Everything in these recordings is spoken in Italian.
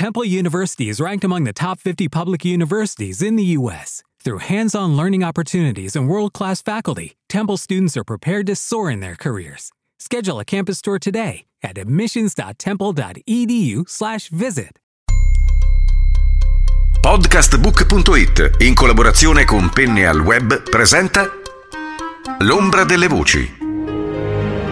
Temple University is ranked among the top 50 public universities in the U.S. Through hands on learning opportunities and world class faculty, Temple students are prepared to soar in their careers. Schedule a campus tour today at admissions.temple.edu/slash visit. Podcastbook.it, in collaborazione con Penne al Web, presenta L'ombra delle voci.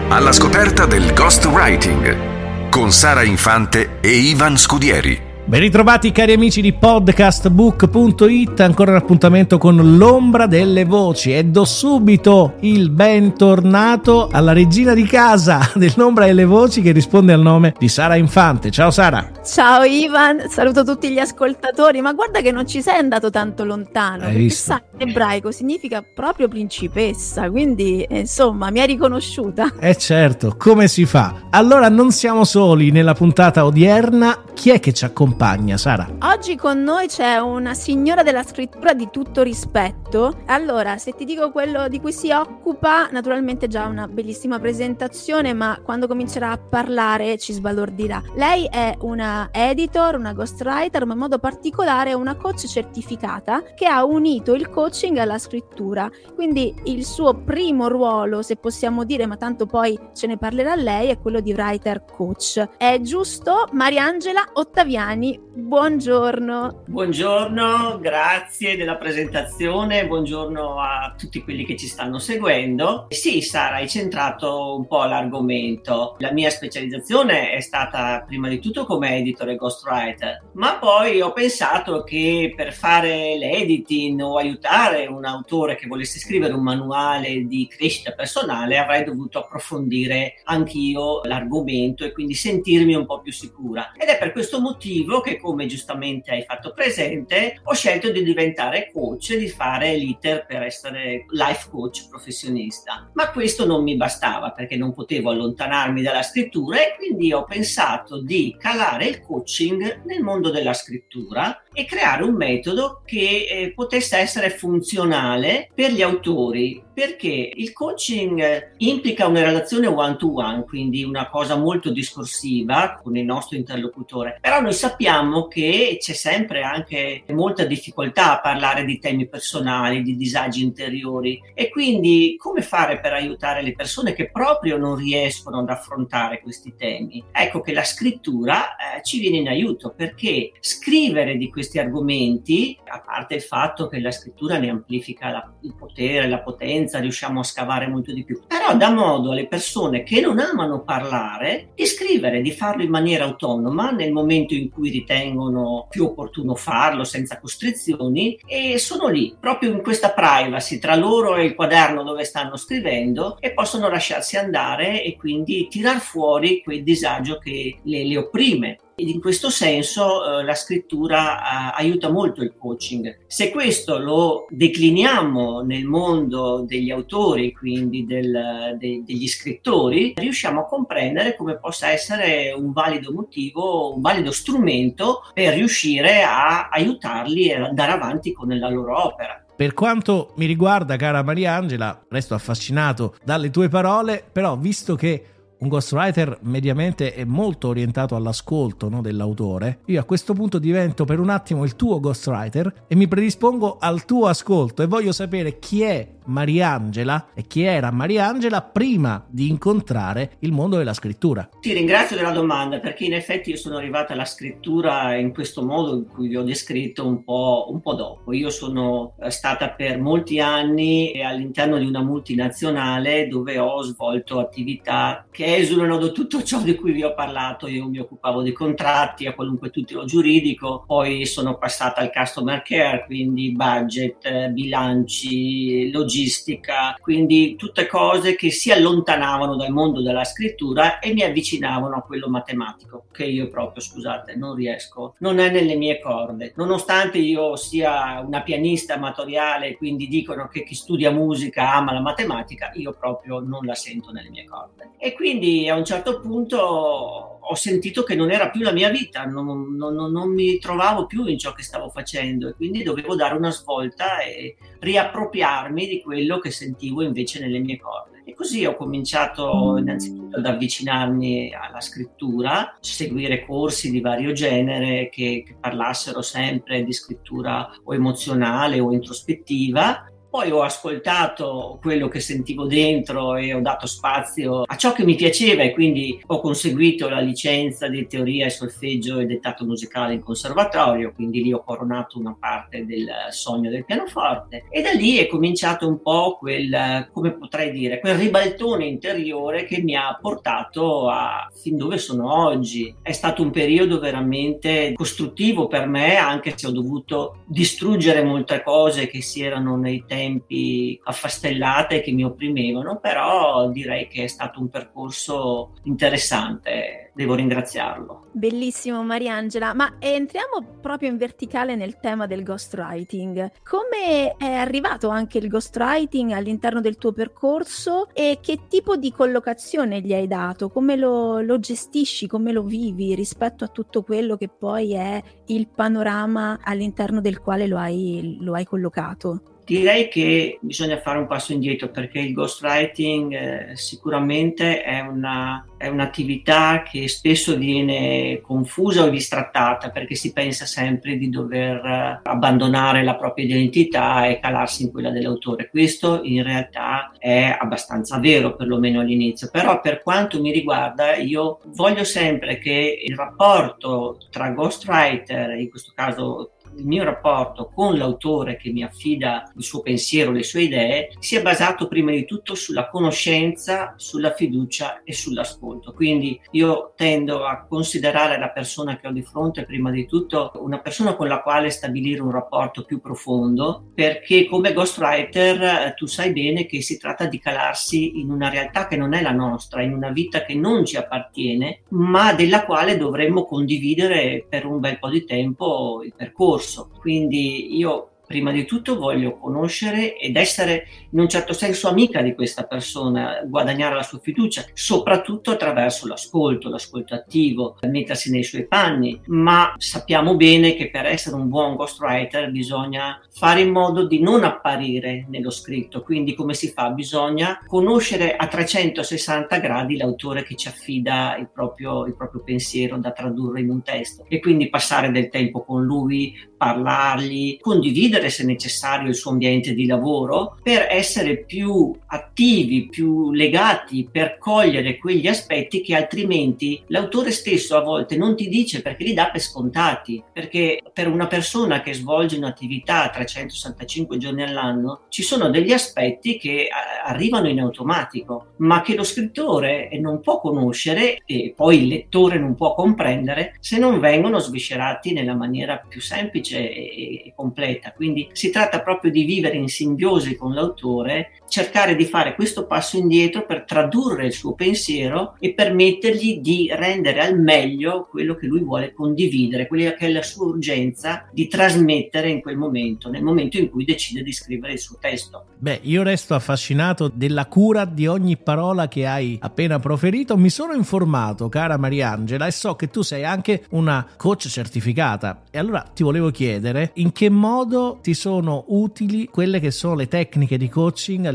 Alla scoperta del ghostwriting con Sara Infante e Ivan Scudieri. Ben ritrovati cari amici di podcastbook.it, ancora un appuntamento con l'ombra delle voci e do subito il bentornato alla regina di casa dell'ombra delle voci che risponde al nome di Sara Infante. Ciao Sara. Ciao Ivan, saluto tutti gli ascoltatori, ma guarda che non ci sei andato tanto lontano. Hai visto? Sai, in ebraico significa proprio principessa, quindi eh, insomma mi hai riconosciuta. Eh certo, come si fa? Allora non siamo soli nella puntata odierna, chi è che ci accompagna Sara? Oggi con noi c'è una signora della scrittura di tutto rispetto. Allora, se ti dico quello di cui si occupa, naturalmente già una bellissima presentazione, ma quando comincerà a parlare ci sbalordirà. Lei è una editor, una ghostwriter, ma in modo particolare una coach certificata che ha unito il coaching alla scrittura. Quindi il suo primo ruolo, se possiamo dire, ma tanto poi ce ne parlerà lei, è quello di writer coach. È giusto? Mariangela Ottaviani, buongiorno. Buongiorno, grazie della presentazione, buongiorno a tutti quelli che ci stanno seguendo. Sì, Sara, hai centrato un po' l'argomento. La mia specializzazione è stata prima di tutto come editor e ghostwriter, ma poi ho pensato che per fare l'editing o aiutare un autore che volesse scrivere un manuale di crescita personale avrei dovuto approfondire anch'io l'argomento e quindi sentirmi un po' più sicura. Ed è per questo motivo che, come giustamente hai fatto presente, ho scelto di diventare coach di fare l'iter per essere life coach professionista. Ma questo non mi bastava perché non potevo allontanarmi dalla scrittura e quindi ho pensato di calare il coaching nel mondo della scrittura e creare un metodo che eh, potesse essere funzionale per gli autori perché il coaching implica una relazione one to one, quindi una cosa molto discorsiva con il nostro interlocutore, però noi sappiamo che c'è sempre anche molta difficoltà a parlare di temi personali, di disagi interiori e quindi come fare per aiutare le persone che proprio non riescono ad affrontare questi temi? Ecco che la scrittura eh, ci viene in aiuto perché scrivere di questi argomenti, a parte il fatto che la scrittura ne amplifica la, il potere, la potenza, riusciamo a scavare molto di più. Però dà modo alle persone che non amano parlare di scrivere, di farlo in maniera autonoma nel momento in cui ritengono più opportuno farlo, senza costrizioni, e sono lì, proprio in questa privacy tra loro e il quaderno dove stanno scrivendo e possono lasciarsi andare e quindi tirar fuori quel disagio che le, le opprime. Ed in questo senso eh, la scrittura eh, aiuta molto il coaching. Se questo lo decliniamo nel mondo degli autori, quindi del, de, degli scrittori, riusciamo a comprendere come possa essere un valido motivo, un valido strumento per riuscire a aiutarli ad andare avanti con la loro opera. Per quanto mi riguarda, cara Mariangela, resto affascinato dalle tue parole, però visto che un ghostwriter mediamente è molto orientato all'ascolto no, dell'autore, io a questo punto divento per un attimo il tuo ghostwriter e mi predispongo al tuo ascolto e voglio sapere chi è Mariangela e chi era Mariangela prima di incontrare il mondo della scrittura. Ti ringrazio della domanda perché in effetti io sono arrivata alla scrittura in questo modo in cui vi ho descritto un po', un po dopo. Io sono eh, stata per molti anni all'interno di una multinazionale dove ho svolto attività che esulano da tutto ciò di cui vi ho parlato. Io mi occupavo di contratti a qualunque titolo giuridico, poi sono passata al customer care, quindi budget, bilanci, logistica, quindi tutte cose che si allontanavano dal mondo della scrittura e mi avvicinavano a quello matematico, che io proprio, scusate, non riesco, non è nelle mie corde. Nonostante io sia una pianista amatoriale, quindi dicono che chi studia musica ama la matematica, io proprio non la sento nelle mie corde. E quindi a un certo punto ho sentito che non era più la mia vita, non, non, non, mi trovavo più in ciò che stavo facendo e quindi dovevo dare una svolta e riappropriarmi di quello che sentivo invece nelle mie corde. E così ho cominciato innanzitutto ad avvicinarmi alla scrittura, seguire corsi di vario genere che, che parlassero sempre di scrittura o emozionale o introspettiva poi ho ascoltato quello che sentivo dentro e ho dato spazio a ciò che mi piaceva e quindi ho conseguito la licenza di teoria e solfeggio e dettato musicale in conservatorio, quindi lì ho coronato una parte del sogno del pianoforte e da lì è cominciato un po' quel, come potrei dire, quel ribaltone interiore che mi ha portato a fin dove sono oggi. È stato un periodo veramente costruttivo per me, anche se ho dovuto distruggere molte cose che si erano nei tempi tempi affastellate che mi opprimevano, però direi che è stato un percorso interessante, devo ringraziarlo. Bellissimo Mariangela, ma entriamo proprio in verticale nel tema del ghostwriting. Come è arrivato anche il ghostwriting all'interno del tuo percorso e che tipo di collocazione gli hai dato? Come lo, lo gestisci, come lo vivi rispetto a tutto quello che poi è il panorama all'interno del quale lo hai, lo hai collocato? Direi che bisogna fare un passo indietro perché il ghostwriting eh, sicuramente è, una, è, un'attività che spesso viene confusa o distrattata perché si pensa sempre di dover eh, abbandonare la propria identità e calarsi in quella dell'autore. Questo in realtà è abbastanza vero, perlomeno all'inizio, però per quanto mi riguarda io voglio sempre che il rapporto tra ghostwriter, in questo caso il mio rapporto con l'autore che mi affida il suo pensiero, le sue idee, sia basato prima di tutto sulla conoscenza, sulla fiducia e sull'ascolto. Quindi io tendo a considerare la persona che ho di fronte prima di tutto una persona con la quale stabilire un rapporto più profondo, perché come ghostwriter eh, tu sai bene che si tratta di calarsi in una realtà che non è la nostra, in una vita che non ci appartiene, ma della quale dovremmo condividere per un bel po' di tempo il percorso percorso. Quindi io prima di tutto voglio conoscere ed essere in un certo senso amica di questa persona, guadagnare la sua fiducia, soprattutto attraverso l'ascolto, l'ascolto attivo, mettersi nei suoi panni, ma sappiamo bene che per essere un buon ghostwriter bisogna fare in modo di non apparire nello scritto, quindi come si fa? Bisogna conoscere a 360 gradi l'autore che ci affida il proprio, il proprio pensiero da tradurre in un testo. E quindi passare del tempo con lui, parlargli, condividere se necessario il suo ambiente di lavoro per essere più attivi, più legati, per cogliere quegli aspetti che altrimenti l'autore stesso a volte non ti dice perché li dà per scontati, perché per una persona che svolge un'attività 365 giorni all'anno ci sono degli aspetti che arrivano in automatico, ma che lo scrittore non può conoscere e poi il lettore non può comprendere se non vengono sviscerati nella maniera più semplice e completa. Quindi si tratta proprio di vivere in simbiosi con l'autore, cercare di fare questo passo indietro per tradurre il suo pensiero e permettergli di rendere al meglio quello che lui vuole condividere, quella che è la sua urgenza di trasmettere in quel momento, nel momento in cui decide di scrivere il suo testo. Beh, io resto affascinato della cura di ogni parola che hai appena proferito. Mi sono informato, cara Mariangela, e so che tu sei anche una coach certificata. E allora ti volevo chiedere in che modo ti sono utili quelle che sono le tecniche di coaching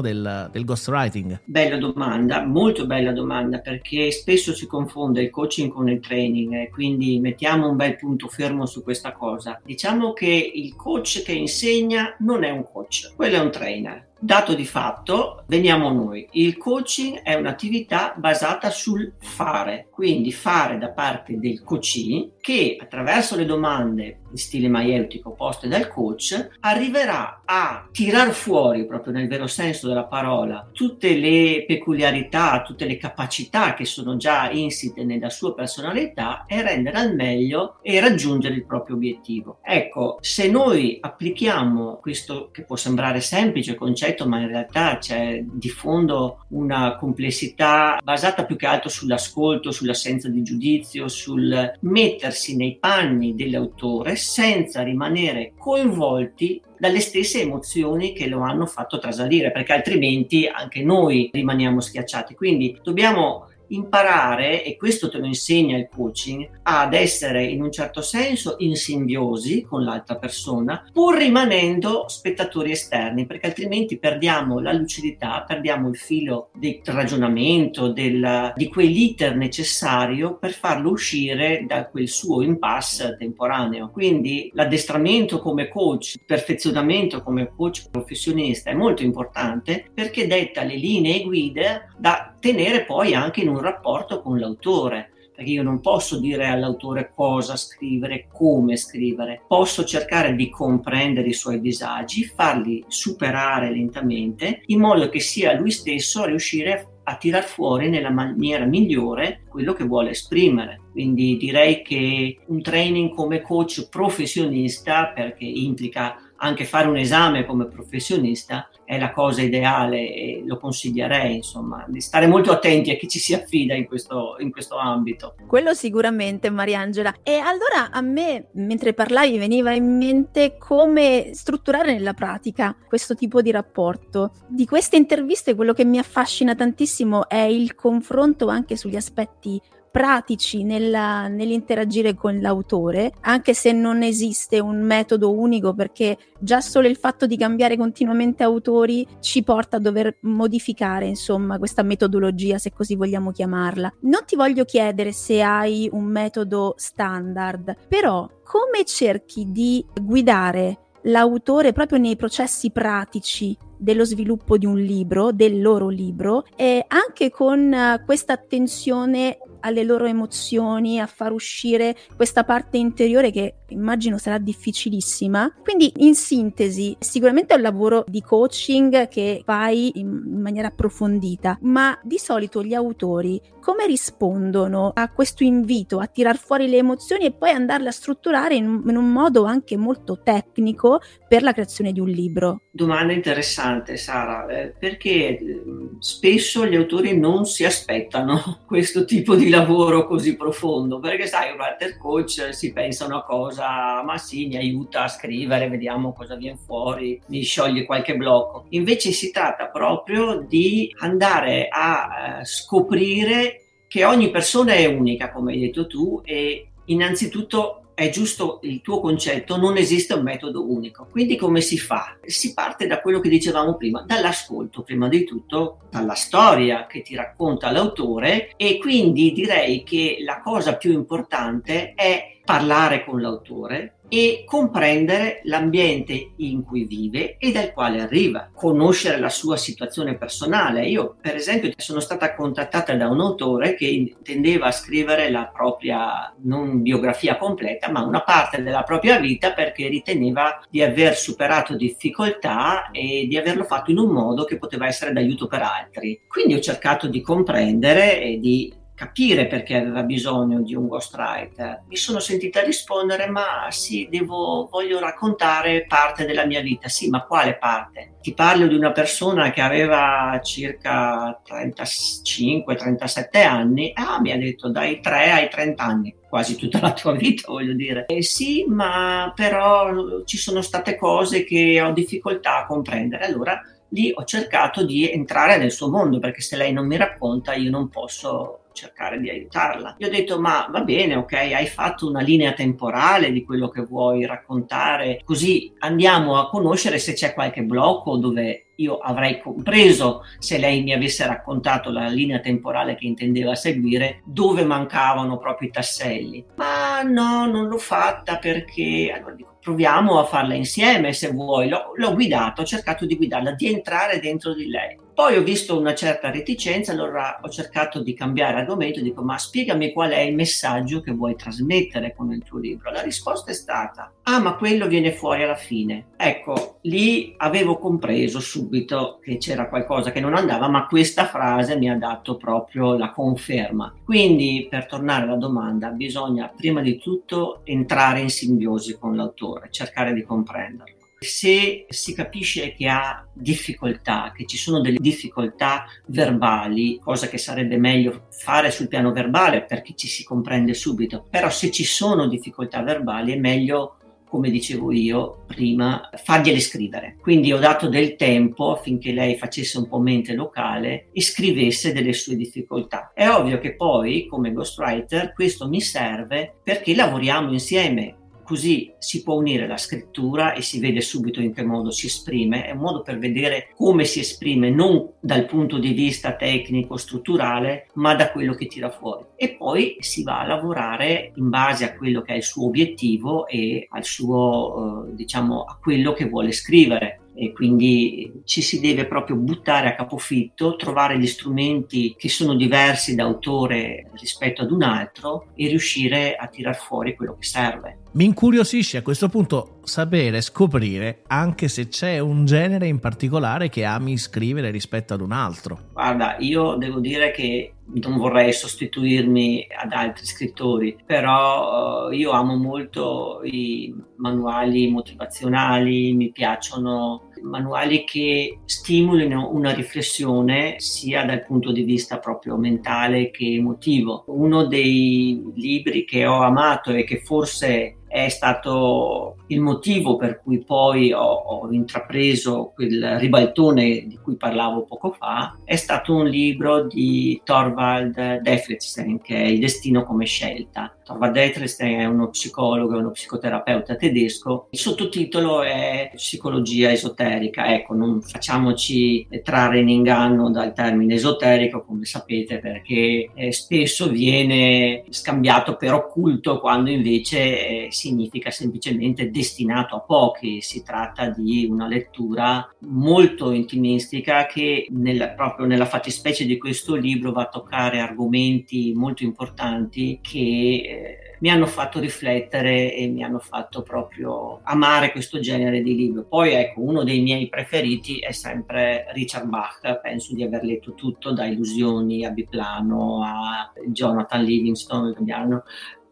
del, del ghostwriting? Bella domanda, molto bella domanda perché spesso si confonde il coaching con il training e quindi mettiamo un bel punto fermo su questa cosa. Diciamo che il coach che insegna non è un coach, quello è un trainer. Dato di fatto, veniamo noi. Il coaching è un'attività basata sul fare, quindi fare da parte del coaching che attraverso le domande in stile maieutico poste dal coach arriverà a tirar fuori, proprio nel vero senso della parola, tutte le peculiarità, tutte le capacità che sono già insite nella sua personalità e rendere al meglio e raggiungere il proprio obiettivo. Ecco, se noi applichiamo questo che può sembrare semplice concetto, concetto, ma in realtà c'è di fondo una complessità basata più che altro sull'ascolto, sull'assenza di giudizio, sul mettersi nei panni dell'autore senza rimanere coinvolti dalle stesse emozioni che lo hanno fatto trasalire, perché altrimenti anche noi rimaniamo schiacciati. Quindi dobbiamo imparare, e questo te lo insegna il coaching, ad essere in un certo senso in simbiosi con l'altra persona, pur rimanendo spettatori esterni, perché altrimenti perdiamo la lucidità, perdiamo il filo del ragionamento, del, di quell'iter necessario per farlo uscire da quel suo impasse temporaneo. Quindi l'addestramento come coach, il perfezionamento come coach professionista è molto importante perché detta le linee guida da tenere poi anche in un rapporto con l'autore perché io non posso dire all'autore cosa scrivere, come scrivere, posso cercare di comprendere i suoi disagi, farli superare lentamente, in modo che sia lui stesso a riuscire a tirar fuori nella maniera migliore quello che vuole esprimere. Quindi direi che un training come coach professionista, perché implica anche fare un esame come professionista è la cosa ideale e lo consiglierei, insomma, di stare molto attenti a chi ci si affida in questo, in questo ambito. Quello sicuramente, Mariangela. E allora a me, mentre parlavi, veniva in mente come strutturare nella pratica questo tipo di rapporto. Di queste interviste quello che mi affascina tantissimo è il confronto anche sugli aspetti pratici nella, nell'interagire con l'autore, anche se non esiste un metodo unico, perché già solo il fatto di cambiare continuamente autori ci porta a dover modificare, insomma, questa metodologia, se così vogliamo chiamarla. Non ti voglio chiedere se hai un metodo standard, però come cerchi di guidare l'autore proprio nei processi pratici dello sviluppo di un libro, del loro libro, e anche con uh, questa attenzione alle loro emozioni, a far uscire questa parte interiore che immagino sarà difficilissima. Quindi, in sintesi, sicuramente è un lavoro di coaching che fai in maniera approfondita, ma di solito gli autori come rispondono a questo invito a tirar fuori le emozioni e poi andarle a strutturare in, in un modo anche molto tecnico per la creazione di un libro? Domanda interessante, Sara, eh, perché eh, spesso gli autori non si aspettano questo tipo di lavoro così profondo, perché sai, un writer coach si pensa una cosa, ma sì, mi aiuta a scrivere, vediamo cosa viene fuori, mi scioglie qualche blocco. Invece si tratta proprio di andare a eh, scoprire che ogni persona è unica, come hai detto tu, e innanzitutto è giusto il tuo concetto, non esiste un metodo unico. Quindi come si fa? Si parte da quello che dicevamo prima, dall'ascolto, prima di tutto dalla storia che ti racconta l'autore e quindi direi che la cosa più importante è parlare con l'autore e comprendere l'ambiente in cui vive e dal quale arriva, conoscere la sua situazione personale. Io, per esempio, sono stata contattata da un autore che intendeva scrivere la propria, non biografia completa, ma una parte della propria vita perché riteneva di aver superato difficoltà e di averlo fatto in un modo che poteva essere d'aiuto per altri. Quindi ho cercato di comprendere e di capire perché aveva bisogno di un ghostwriter. Mi sono sentita rispondere, ma sì, devo, voglio raccontare parte della mia vita. Sì, ma quale parte? Ti parlo di una persona che aveva circa 35-37 anni. Ah, mi ha detto dai 3 ai 30 anni quasi tutta la tua vita, voglio dire. Eh sì, ma però ci sono state cose che ho difficoltà a comprendere. Allora lì ho cercato di entrare nel suo mondo, perché se lei non mi racconta io non posso cercare di aiutarla. Gli ho detto ma va bene, ok, hai fatto una linea temporale di quello che vuoi raccontare, così andiamo a conoscere se c'è qualche blocco dove io avrei compreso se lei mi avesse raccontato la linea temporale che intendeva seguire, dove mancavano proprio i tasselli. Ma no, non l'ho fatta perché allora dico, proviamo a farla insieme se vuoi. L'ho, l'ho guidato, ho cercato di guidarla, di entrare dentro di lei. Poi ho visto una certa reticenza, allora ho cercato di cambiare argomento, dico ma spiegami qual è il messaggio che vuoi trasmettere con il tuo libro. La risposta è stata, ah ma quello viene fuori alla fine. Ecco, lì avevo compreso subito che c'era qualcosa che non andava, ma questa frase mi ha dato proprio la conferma. Quindi, per tornare alla domanda, bisogna prima di tutto entrare in simbiosi con l'autore, cercare di comprenderlo se si capisce che ha difficoltà, che ci sono delle difficoltà verbali, cosa che sarebbe meglio fare sul piano verbale perché ci si comprende subito, però se ci sono difficoltà verbali è meglio come dicevo io prima, fargliele scrivere. Quindi ho dato del tempo affinché lei facesse un po' mente locale e scrivesse delle sue difficoltà. È ovvio che poi, come ghostwriter, questo mi serve perché lavoriamo insieme così si può unire la scrittura e si vede subito in che modo si esprime, è un modo per vedere come si esprime non dal punto di vista tecnico, strutturale, ma da quello che tira fuori. E poi si va a lavorare in base a quello che è il suo obiettivo e al suo, eh, diciamo, a quello che vuole scrivere e quindi ci si deve proprio buttare a capofitto, trovare gli strumenti che sono diversi da autore rispetto ad un altro e riuscire a tirar fuori quello che serve. Mi incuriosisce a questo punto sapere, scoprire anche se c'è un genere in particolare che ami scrivere rispetto ad un altro. Guarda, io devo dire che non vorrei sostituirmi ad altri scrittori, però uh, io amo molto i manuali motivazionali, mi piacciono manuali che stimolino una riflessione sia dal punto di vista proprio mentale che emotivo. Uno dei libri che ho amato e che forse è stato il motivo per cui poi ho, ho, intrapreso quel ribaltone di cui parlavo poco fa, è stato un libro di Thorvald Defletsen che è Il destino come scelta. Thorvald Defletsen è uno psicologo, uno psicoterapeuta tedesco. Il sottotitolo è Psicologia esoterica. Ecco, non facciamoci trarre in inganno dal termine esoterico, come sapete, perché eh, spesso viene scambiato per occulto quando invece significa semplicemente destinato a pochi, si tratta di una lettura molto intimistica che nella, proprio nella fattispecie di questo libro va a toccare argomenti molto importanti che eh, mi hanno fatto riflettere e mi hanno fatto proprio amare questo genere di libro. Poi ecco, uno dei miei preferiti è sempre Richard Bach, penso di aver letto tutto da Illusioni a Biplano a Jonathan Livingstone,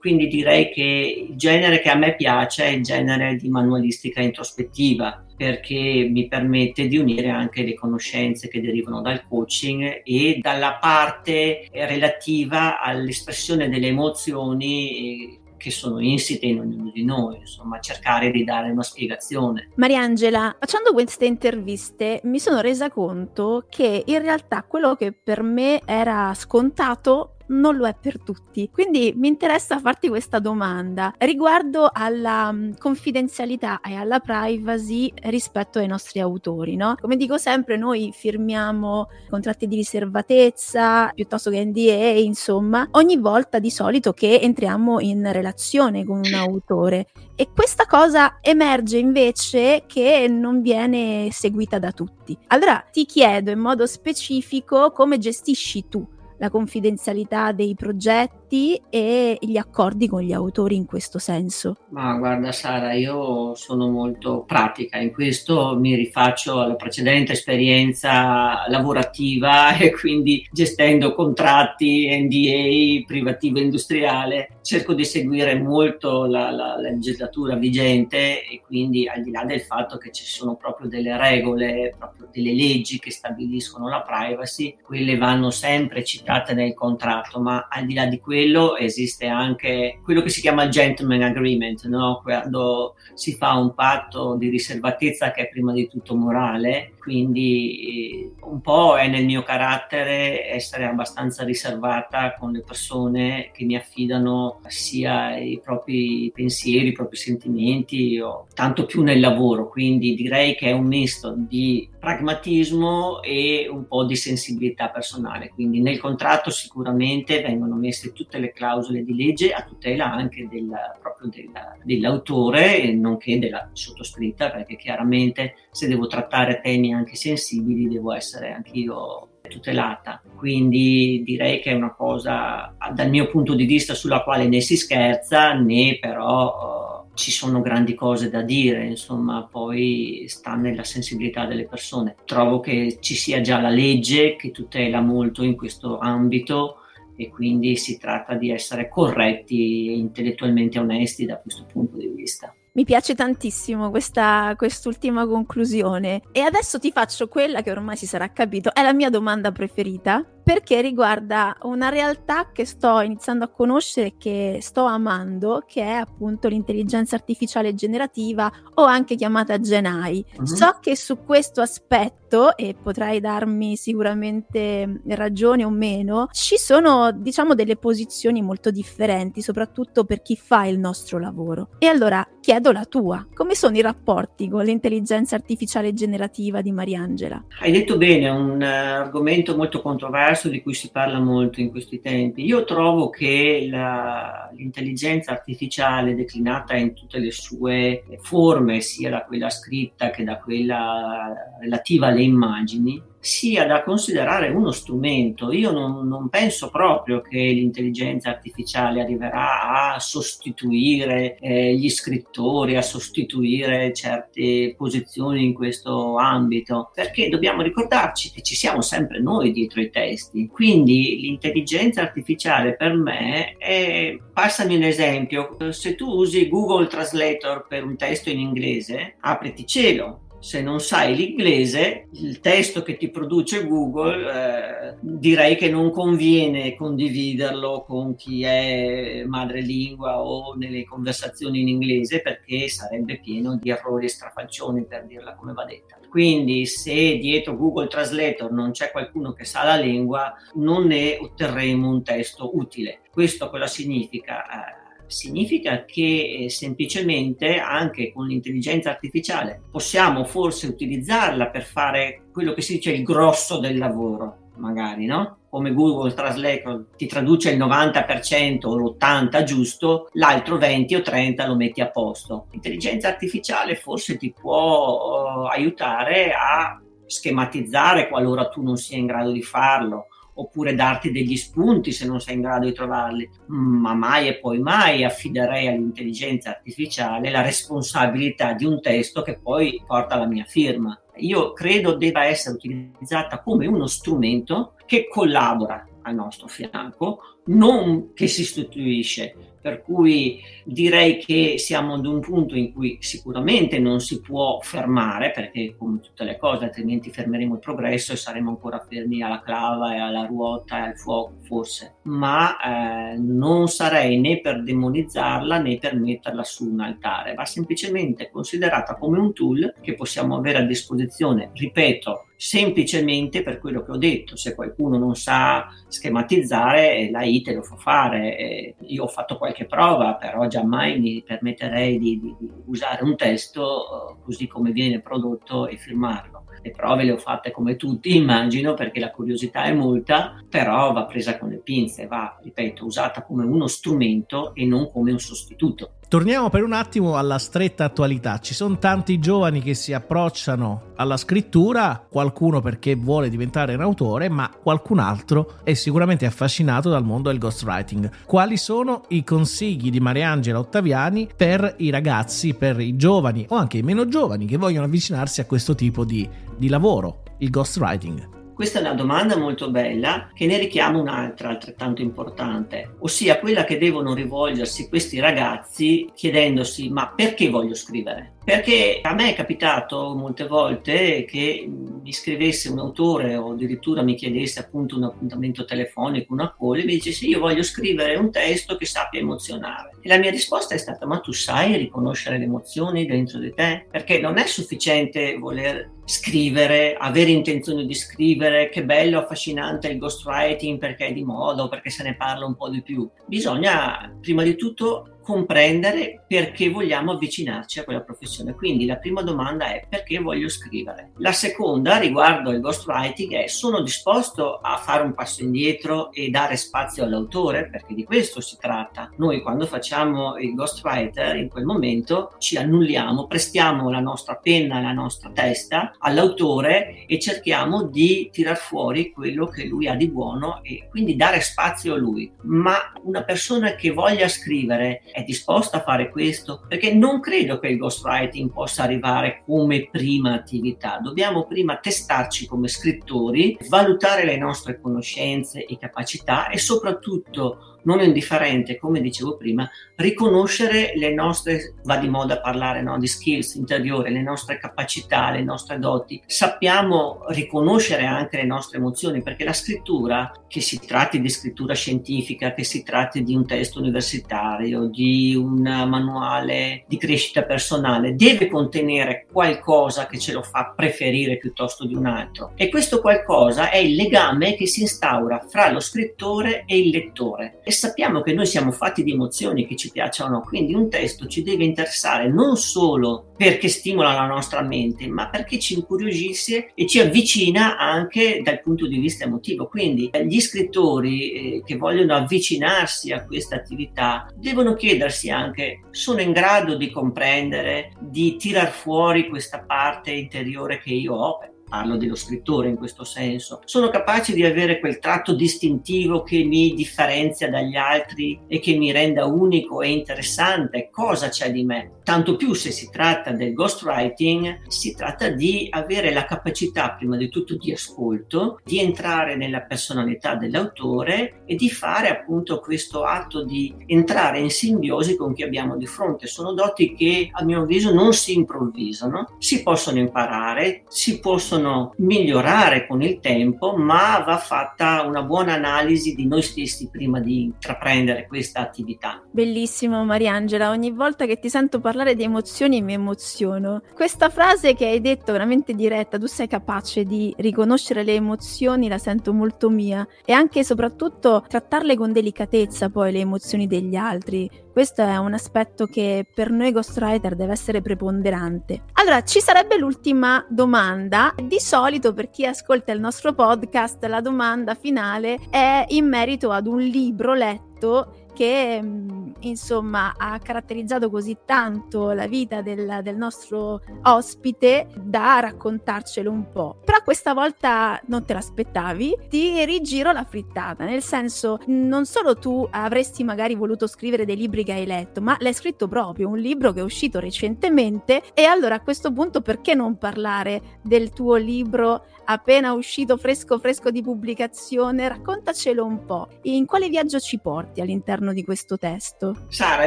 quindi direi che il genere che a me piace è il genere di manualistica introspettiva perché mi permette di unire anche le conoscenze che derivano dal coaching e dalla parte relativa all'espressione delle emozioni che sono insite in ognuno di noi, insomma, cercare di dare una spiegazione. Mariangela, facendo queste interviste mi sono resa conto che in realtà quello che per me era scontato non lo è per tutti. Quindi mi interessa farti questa domanda riguardo alla um, confidenzialità e alla privacy rispetto ai nostri autori, no? Come dico sempre, noi firmiamo contratti di riservatezza piuttosto che NDA, insomma, ogni volta di solito che entriamo in relazione con un autore e questa cosa emerge invece che non viene seguita da tutti. Allora ti chiedo in modo specifico come gestisci tu la confidenzialità dei progetti e gli accordi con gli autori in questo senso? Ma guarda Sara, io sono molto pratica in questo, mi rifaccio alla precedente esperienza lavorativa e quindi gestendo contratti, NDA, privativa industriale, cerco di seguire molto la, la, la legislatura vigente e quindi al di là del fatto che ci sono proprio delle regole, proprio delle leggi che stabiliscono la privacy, quelle vanno sempre citate nel contratto, ma al di là di quello esiste anche quello che si chiama gentleman agreement, no? quando si fa un patto di riservatezza che è prima di tutto morale, quindi un po' è nel mio carattere essere abbastanza riservata con le persone che mi affidano sia i propri pensieri, i propri sentimenti, o tanto più nel lavoro, quindi direi che è un misto di pragmatismo e un po' di sensibilità personale, quindi nel contratto sicuramente vengono messe tutte le clausole di legge a tutela anche del, proprio del, dell'autore, nonché della sottoscritta, perché chiaramente se devo trattare temi anche sensibili devo essere anch'io tutelata. Quindi direi che è una cosa dal mio punto di vista sulla quale né si scherza né però uh, ci sono grandi cose da dire, insomma, poi sta nella sensibilità delle persone. Trovo che ci sia già la legge che tutela molto in questo ambito e quindi si tratta di essere corretti e intellettualmente onesti da questo punto di vista. Mi piace tantissimo questa, quest'ultima conclusione. E adesso ti faccio quella che ormai si sarà capito, è la mia domanda preferita. Perché riguarda una realtà che sto iniziando a conoscere, che sto amando, che è appunto l'intelligenza artificiale generativa o anche chiamata GenAI. Uh-huh. So che su questo aspetto, e potrai darmi sicuramente ragione o meno, ci sono diciamo delle posizioni molto differenti, soprattutto per chi fa il nostro lavoro. E allora chiedo la tua, come sono i rapporti con l'intelligenza artificiale generativa di Mariangela? Hai detto bene, è un uh, argomento molto controverso di cui si parla molto in questi tempi. Io trovo che la, l'intelligenza artificiale declinata in tutte le sue forme, sia da quella scritta che da quella relativa alle immagini, sia da considerare uno strumento. Io non, non, penso proprio che l'intelligenza artificiale arriverà a sostituire eh, gli scrittori, a sostituire certe posizioni in questo ambito, perché dobbiamo ricordarci che ci siamo sempre noi dietro i testi. Quindi l'intelligenza artificiale per me è, passami un esempio, se tu usi Google Translator per un testo in inglese, apriti cielo, se non sai l'inglese, il testo che ti produce Google eh, direi che non conviene condividerlo con chi è madrelingua o nelle conversazioni in inglese perché sarebbe pieno di errori e strafalcioni per dirla come va detta. Quindi se dietro Google Translator non c'è qualcuno che sa la lingua, non ne otterremo un testo utile. Questo cosa significa? Eh, significa che eh, semplicemente anche con l'intelligenza artificiale possiamo forse utilizzarla per fare quello che si dice il grosso del lavoro, magari, no? Come Google Translate ti traduce il 90% o l'80% giusto, l'altro 20 o 30 lo metti a posto. L'intelligenza artificiale forse ti può uh, aiutare a schematizzare qualora tu non sia in grado di farlo oppure darti degli spunti se non sei in grado di trovarli, ma mai e poi mai affiderei all'intelligenza artificiale la responsabilità di un testo che poi porta la mia firma. Io credo debba essere utilizzata come uno strumento che collabora al nostro fianco, non che si sostituisce, per cui direi che siamo ad un punto in cui sicuramente non si può fermare, perché come tutte le cose altrimenti fermeremo il progresso e saremo ancora fermi alla clava e alla ruota e al fuoco forse, ma eh, non sarei né per demonizzarla né per metterla su un altare, va semplicemente considerata come un tool che possiamo avere a disposizione, ripeto, semplicemente per quello che ho detto, se qualcuno non sa schematizzare, la IT lo fa fare. Io ho fatto qualche prova, però giammai mi permetterei di, di, di usare un testo eh, così come viene prodotto e firmarlo. Le prove le ho fatte come tutti, immagino, perché la curiosità è molta, però va presa con le pinze, va, ripeto, usata come uno strumento e non come un sostituto. Torniamo per un attimo alla stretta attualità. Ci sono tanti giovani che si approcciano alla scrittura, qualcuno perché vuole diventare un autore, ma qualcun altro è sicuramente affascinato dal mondo del ghostwriting. Quali sono i consigli di Mariangela Ottaviani per i ragazzi, per i giovani o anche i meno giovani che vogliono avvicinarsi a questo tipo di, di lavoro, il ghostwriting? Questa è una domanda molto bella che ne richiama un'altra altrettanto importante, ossia quella che devono rivolgersi questi ragazzi chiedendosi ma perché voglio scrivere? Perché a me è capitato molte volte che mi scrivesse un autore o addirittura mi chiedesse appunto un appuntamento telefonico, una call e mi dicesse io voglio scrivere un testo che sappia emozionare. E la mia risposta è stata ma tu sai riconoscere le emozioni dentro di te? Perché non è sufficiente voler scrivere, avere intenzione di scrivere, che bello, affascinante il ghostwriting perché è di moda perché se ne parla un po' di più. Bisogna prima di tutto comprendere perché vogliamo avvicinarci a quella professione. Quindi la prima domanda è perché voglio scrivere. La seconda riguardo il ghostwriting è sono disposto a fare un passo indietro e dare spazio all'autore perché di questo si tratta. Noi quando facciamo il ghostwriter in quel momento ci annulliamo, prestiamo la nostra penna la nostra testa all'autore e cerchiamo di tirar fuori quello che lui ha di buono e quindi dare spazio a lui. Ma una persona che voglia scrivere è disposta a fare questo? Perché non credo che il ghostwriting possa arrivare come prima attività. Dobbiamo prima testarci come scrittori, valutare le nostre conoscenze e capacità e soprattutto non indifferente, come dicevo prima, riconoscere le nostre, va di moda parlare no, di skills interiori, le nostre capacità, le nostre doti. Sappiamo riconoscere anche le nostre emozioni, perché la scrittura, che si tratti di scrittura scientifica, che si tratti di un testo universitario, di un manuale di crescita personale, deve contenere qualcosa che ce lo fa preferire piuttosto di un altro. E questo qualcosa è il legame che si instaura fra lo scrittore e il lettore. E sappiamo che noi siamo fatti di emozioni che ci piacciono, quindi un testo ci deve interessare non solo perché stimola la nostra mente, ma perché ci incuriosisce e ci avvicina anche dal punto di vista emotivo. Quindi eh, gli scrittori eh, che vogliono avvicinarsi a questa attività devono chiedersi anche sono in grado di comprendere, di tirar fuori questa parte interiore che io ho parlo dello scrittore in questo senso, sono capaci di avere quel tratto distintivo che mi differenzia dagli altri e che mi renda unico e interessante. Cosa c'è di me? Tanto più se si tratta del ghostwriting, si tratta di avere la capacità prima di tutto di ascolto, di entrare nella personalità dell'autore e di fare appunto questo atto di entrare in simbiosi con chi abbiamo di fronte. Sono doti che a mio avviso non si improvvisano, si possono imparare, si possono possono migliorare con il tempo, ma va fatta una buona analisi di noi stessi prima di intraprendere questa attività. Bellissimo Mariangela, ogni volta che ti sento parlare di emozioni mi emoziono. Questa frase che hai detto veramente diretta, tu sei capace di riconoscere le emozioni, la sento molto mia e anche e soprattutto trattarle con delicatezza poi le emozioni degli altri questo è un aspetto che per noi ghostwriter deve essere preponderante. Allora, ci sarebbe l'ultima domanda. Di solito per chi ascolta il nostro podcast la domanda finale è in merito ad un libro letto che mm, insomma ha caratterizzato così tanto la vita del, del, nostro ospite da raccontarcelo un po'. Però questa volta non te l'aspettavi, ti rigiro la frittata, nel senso non solo tu avresti magari voluto scrivere dei libri che hai letto, ma l'hai scritto proprio, un libro che è uscito recentemente e allora a questo punto perché non parlare del tuo libro appena uscito fresco fresco di pubblicazione? Raccontacelo un po'. In quale viaggio ci porti all'interno di questo testo? Sara,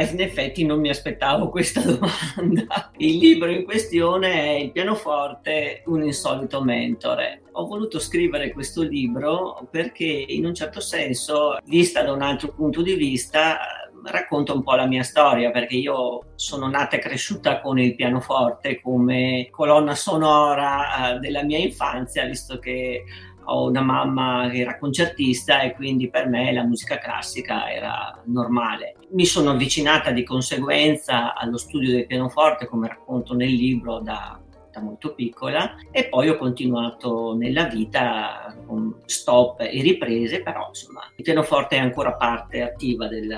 in effetti non mi aspettavo questa domanda. Il libro in questione è Il pianoforte, un insolito mentore. Ho voluto scrivere questo libro perché in un certo senso, vista da un altro punto di vista, racconto un po' la mia storia perché io sono nata e cresciuta con il pianoforte come colonna sonora eh, della mia infanzia, visto che ho una mamma che era concertista e quindi per me la musica classica era normale. Mi sono avvicinata di conseguenza allo studio del pianoforte, come racconto nel libro, da, da molto piccola e poi ho continuato nella vita con stop e riprese, però insomma il pianoforte è ancora parte attiva del,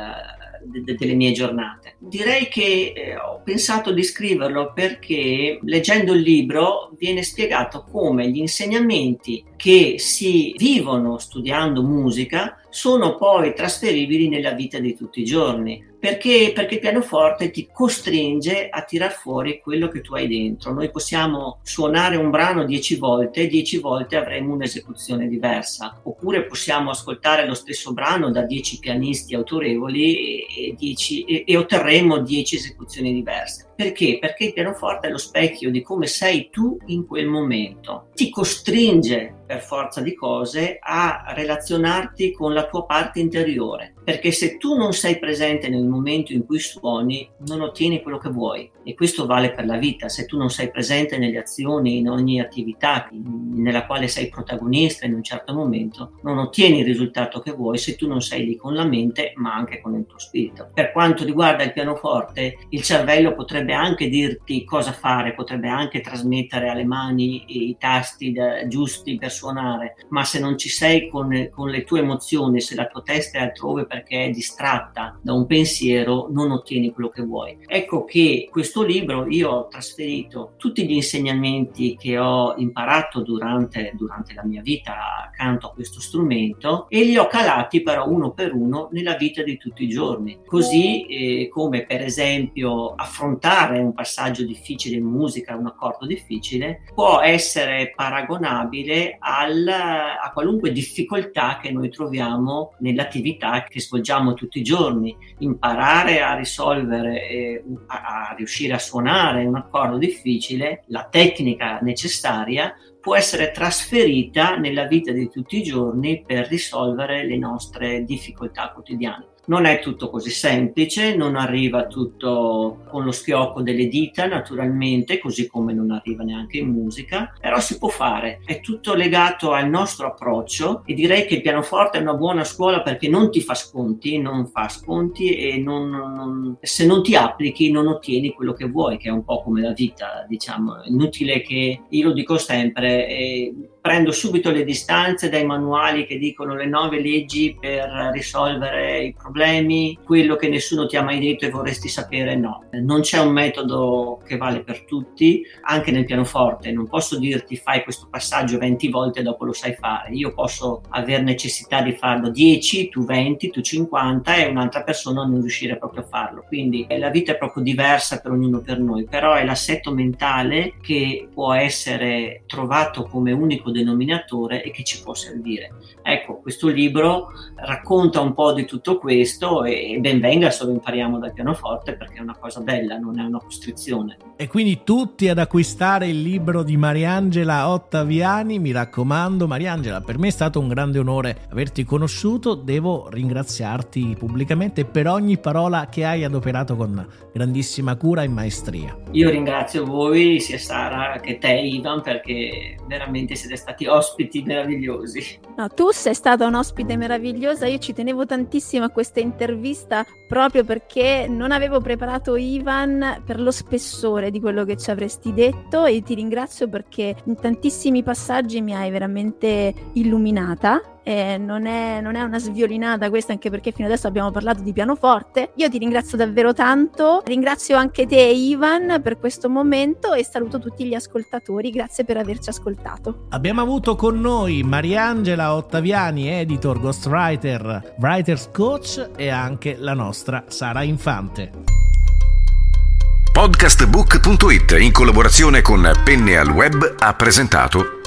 de- delle mie giornate. Direi che eh, ho pensato di scriverlo perché leggendo il libro viene spiegato come gli insegnamenti che si vivono studiando musica sono poi trasferibili nella vita di tutti i giorni. Perché? Perché il pianoforte ti costringe a tirar fuori quello che tu hai dentro. Noi possiamo suonare un brano dieci volte e dieci volte avremo un'esecuzione diversa. Oppure possiamo ascoltare lo stesso brano da dieci pianisti autorevoli e, e, dieci, e, e otterremo dieci esecuzioni diverse. Perché? Perché il pianoforte è lo specchio di come sei tu in quel momento. Ti costringe per forza di cose a relazionarti con la tua parte interiore, perché se tu non sei presente nel momento in cui suoni, non ottieni quello che vuoi e questo vale per la vita, se tu non sei presente nelle azioni, in ogni attività nella quale sei protagonista in un certo momento, non ottieni il risultato che vuoi se tu non sei lì con la mente, ma anche con il tuo spirito. Per quanto riguarda il pianoforte, il cervello potrebbe anche dirti cosa fare, potrebbe anche trasmettere alle mani i tasti giusti per suonare, ma se non ci sei con, con le tue emozioni, se la tua testa è altrove perché è distratta da un pensiero, non ottieni quello che vuoi. Ecco che in questo libro io ho trasferito tutti gli insegnamenti che ho imparato durante, durante la mia vita accanto a questo strumento e li ho calati però uno per uno nella vita di tutti i giorni, così eh, come per esempio affrontare un passaggio difficile in musica, un accordo difficile, può essere paragonabile al, a qualunque difficoltà che noi troviamo nell'attività che svolgiamo tutti i giorni. Imparare a risolvere, eh, a, a riuscire a suonare un accordo difficile, la tecnica necessaria può essere trasferita nella vita di tutti i giorni per risolvere le nostre difficoltà quotidiane. Non è tutto così semplice, non arriva tutto con lo schiocco delle dita, naturalmente, così come non arriva neanche in musica, però si può fare. È tutto legato al nostro approccio e direi che il pianoforte è una buona scuola perché non ti fa sconti, non fa sconti e non, non, se non ti applichi non ottieni quello che vuoi, che è un po' come la vita, diciamo. È inutile che io lo dico sempre. Eh, prendo subito le distanze dai manuali che dicono le nove leggi per risolvere i problemi, quello che nessuno ti ha mai detto e vorresti sapere no. Non c'è un metodo che vale per tutti, anche nel pianoforte, non posso dirti fai questo passaggio 20 volte e dopo lo sai fare, io posso aver necessità di farlo 10, tu 20, tu 50 e un'altra persona non riuscire proprio a farlo, quindi la vita è proprio diversa per ognuno per noi, però è l'assetto mentale che può essere trovato come unico denominatore e che ci può servire. Ecco, questo libro racconta un po' di tutto questo e ben venga se lo impariamo dal pianoforte perché è una cosa bella, non è una costrizione. E quindi tutti ad acquistare il libro di Mariangela Ottaviani, mi raccomando Mariangela, per me è stato un grande onore averti conosciuto, devo ringraziarti pubblicamente per ogni parola che hai adoperato con grandissima cura e maestria. Io ringrazio voi, sia Sara che te Ivan, perché veramente siete stati ospiti meravigliosi. No, tu sei stata un ospite meravigliosa, io ci tenevo tantissimo a questa intervista proprio perché non avevo preparato Ivan per lo spessore di quello che ci avresti detto e ti ringrazio perché in tantissimi passaggi mi hai veramente illuminata eh, non, è, non, è, una sviolinata questa anche perché fino adesso abbiamo parlato di pianoforte. Io ti ringrazio davvero tanto, ringrazio anche te Ivan per questo momento e saluto tutti gli ascoltatori, grazie per averci ascoltato. Abbiamo avuto con noi Mariangela Ottaviani, editor, ghostwriter, writer's coach e anche la nostra Sara Infante. Podcastbook.it in collaborazione con Penne al Web ha presentato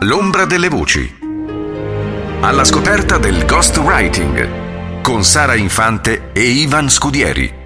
L'ombra delle voci alla scoperta del ghostwriting con Sara Infante e Ivan Scudieri.